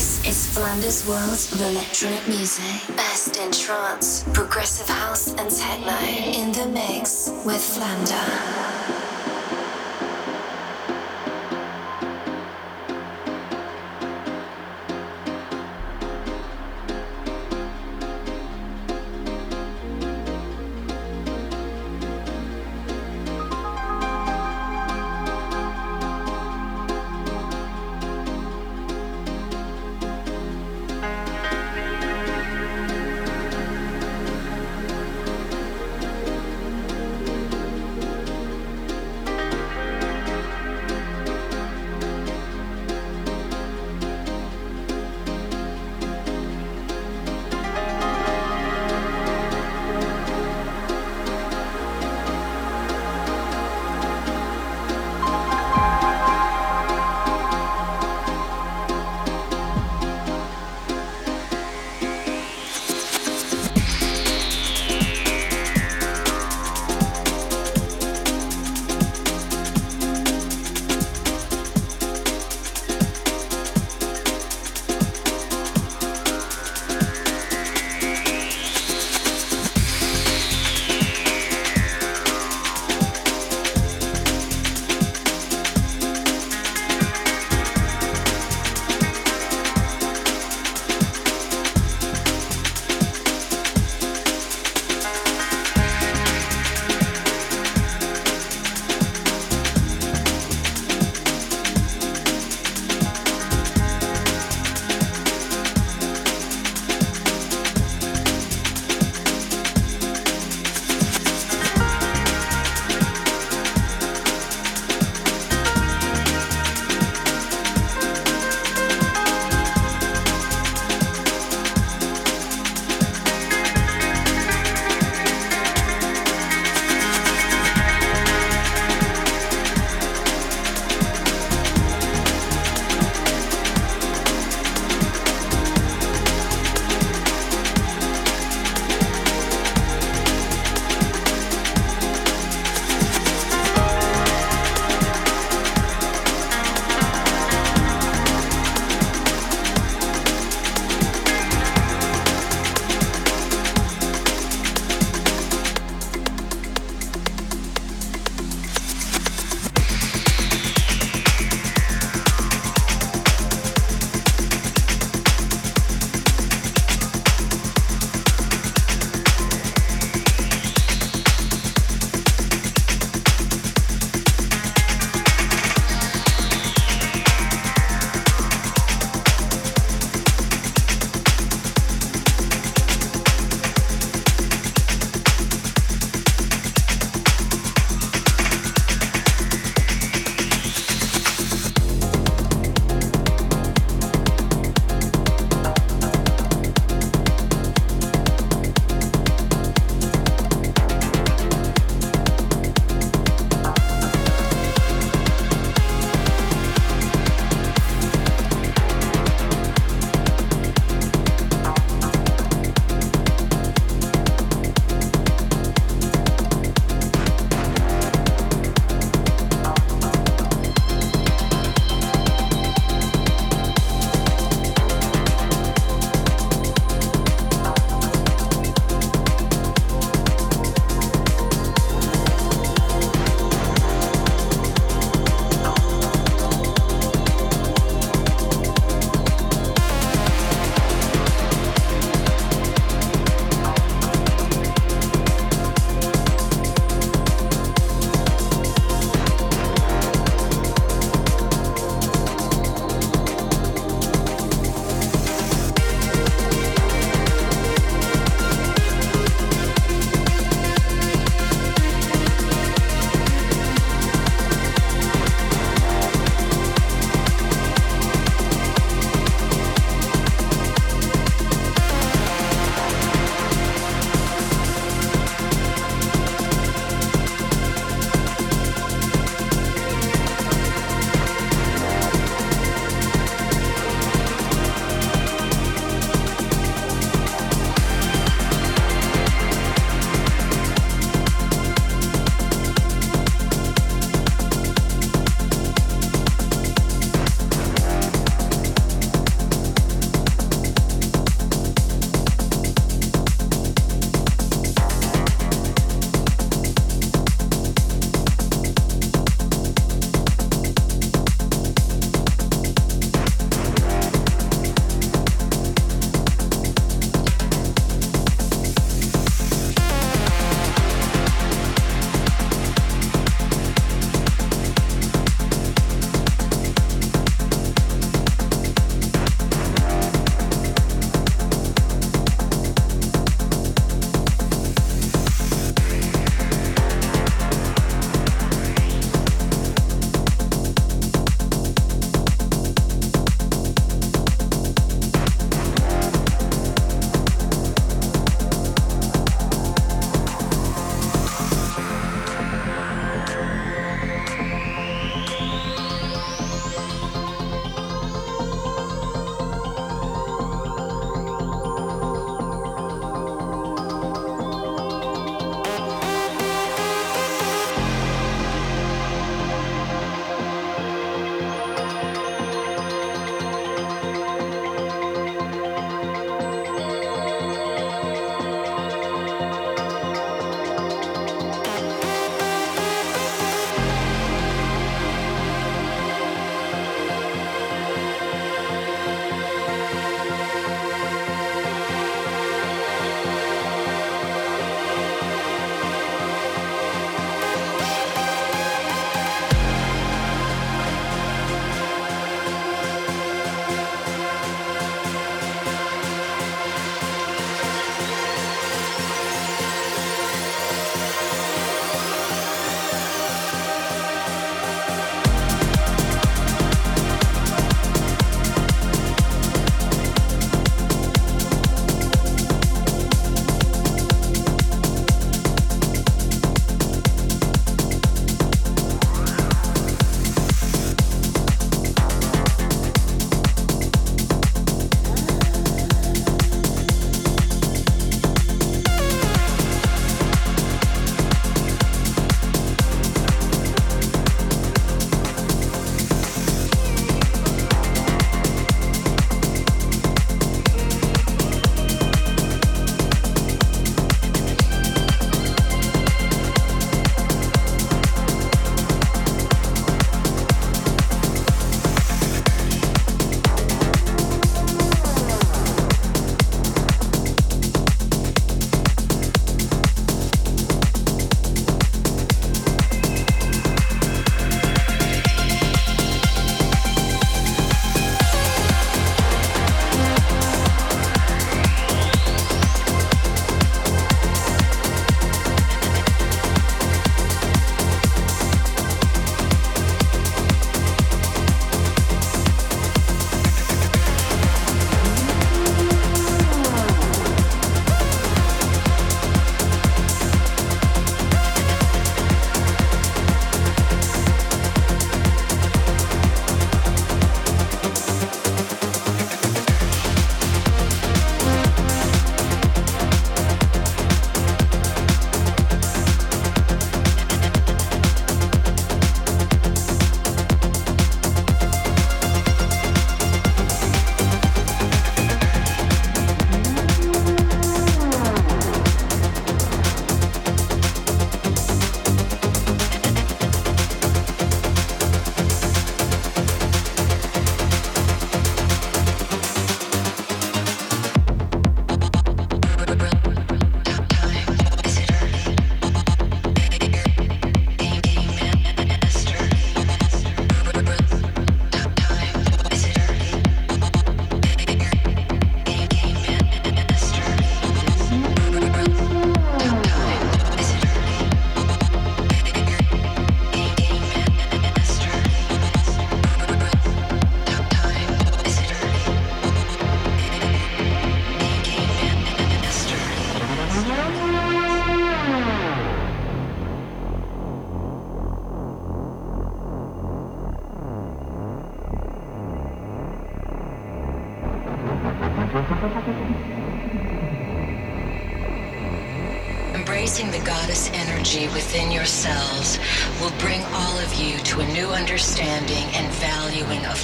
This is Flamda's World of Electronic Music. Best in trance, progressive house, and techno. In the mix with Flamda.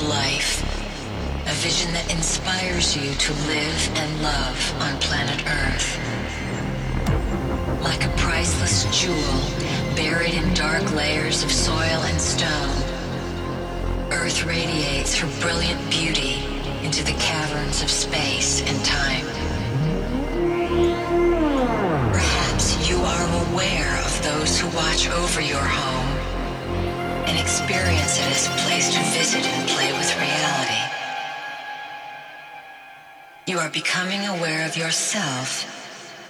Life. A vision that inspires you to live and love on planet Earth. Like a priceless jewel buried in dark layers of soil and stone, Earth radiates her brilliant beauty into the caverns of space and time. Perhaps you are aware of those who watch over your home and experience it as a place to visit and play with reality. You are becoming aware of yourself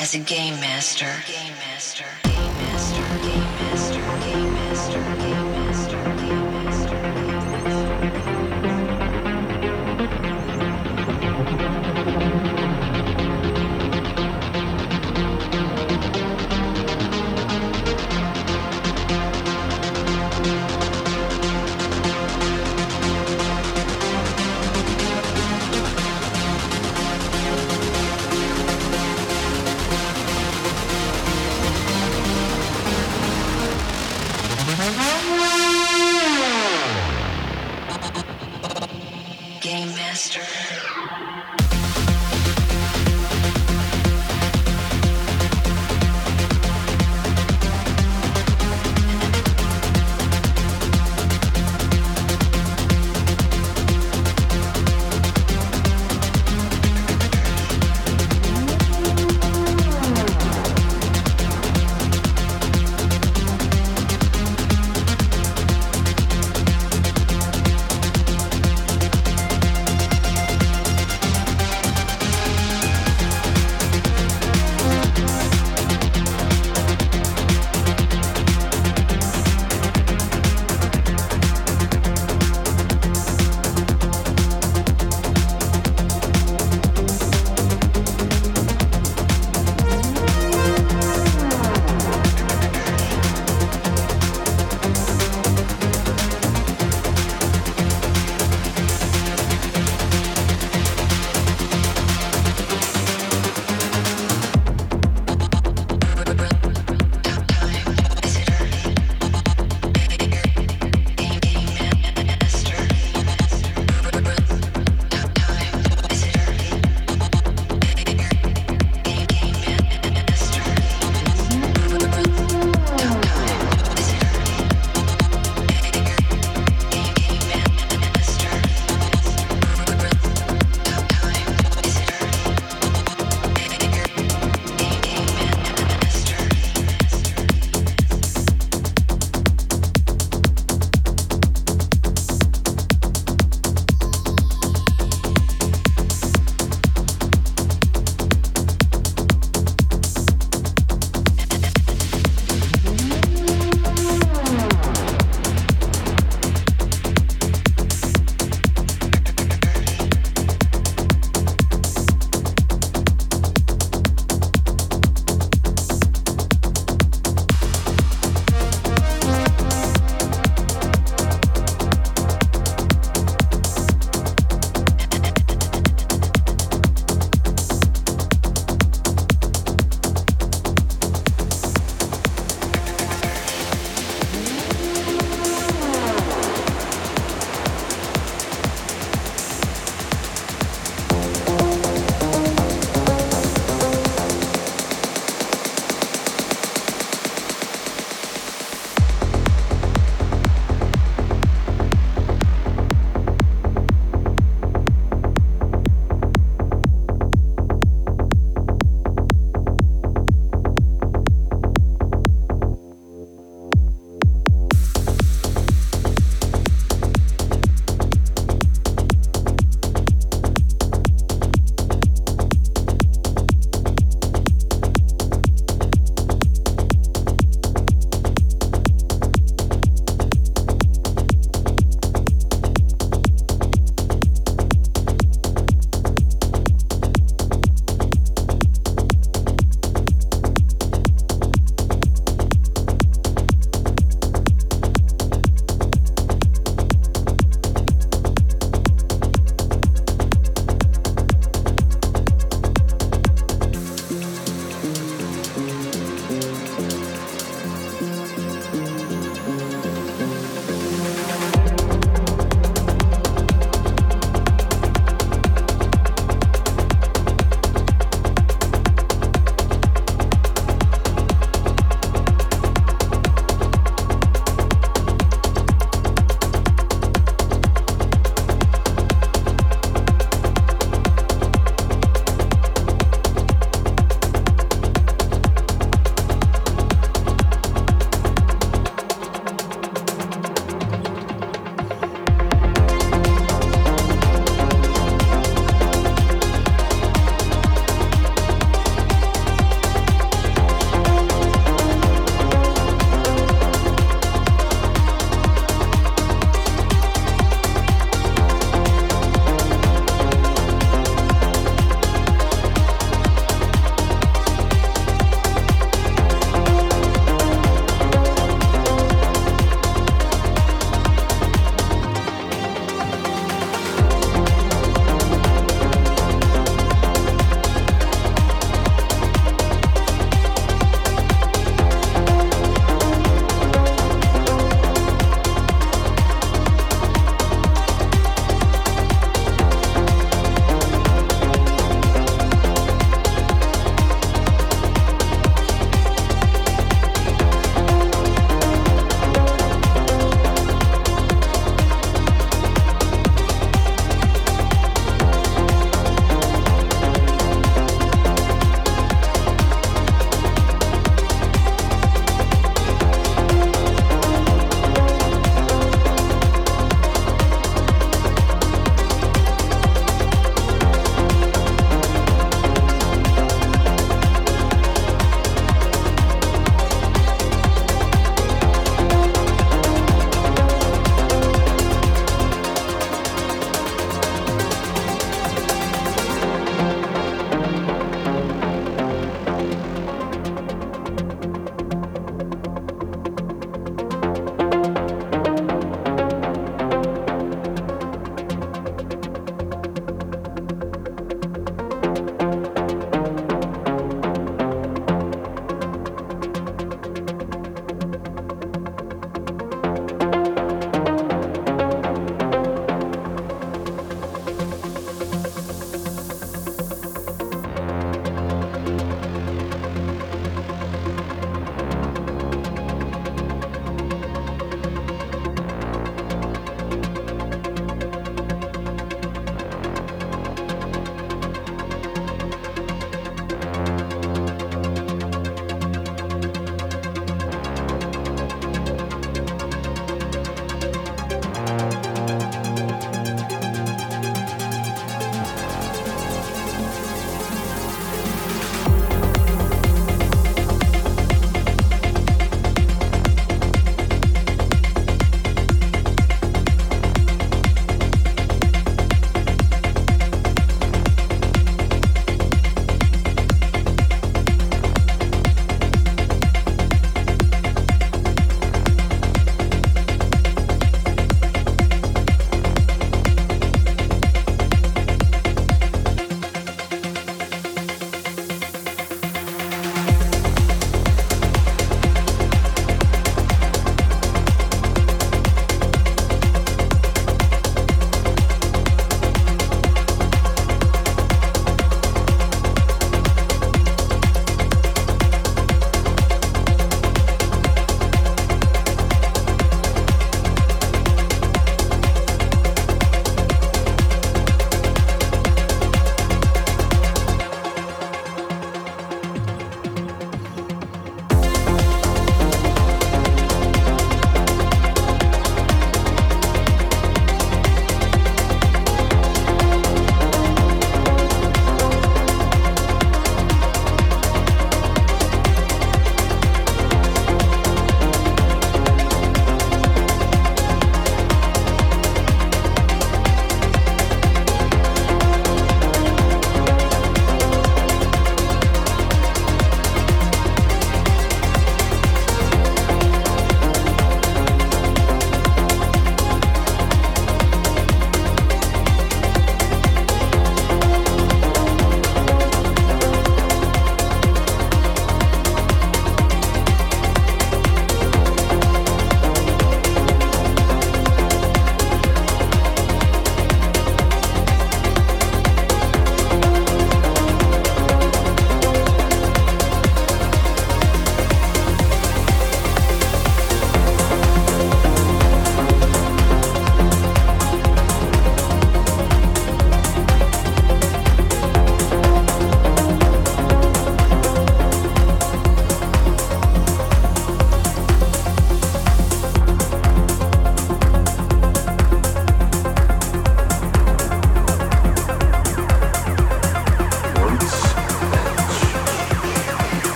as a. Game master. Game master.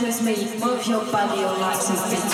With me. Move your body, your legs with me.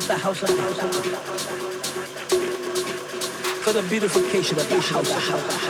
About the house of house for the beautification of the house of house.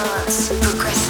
Influence Progressive.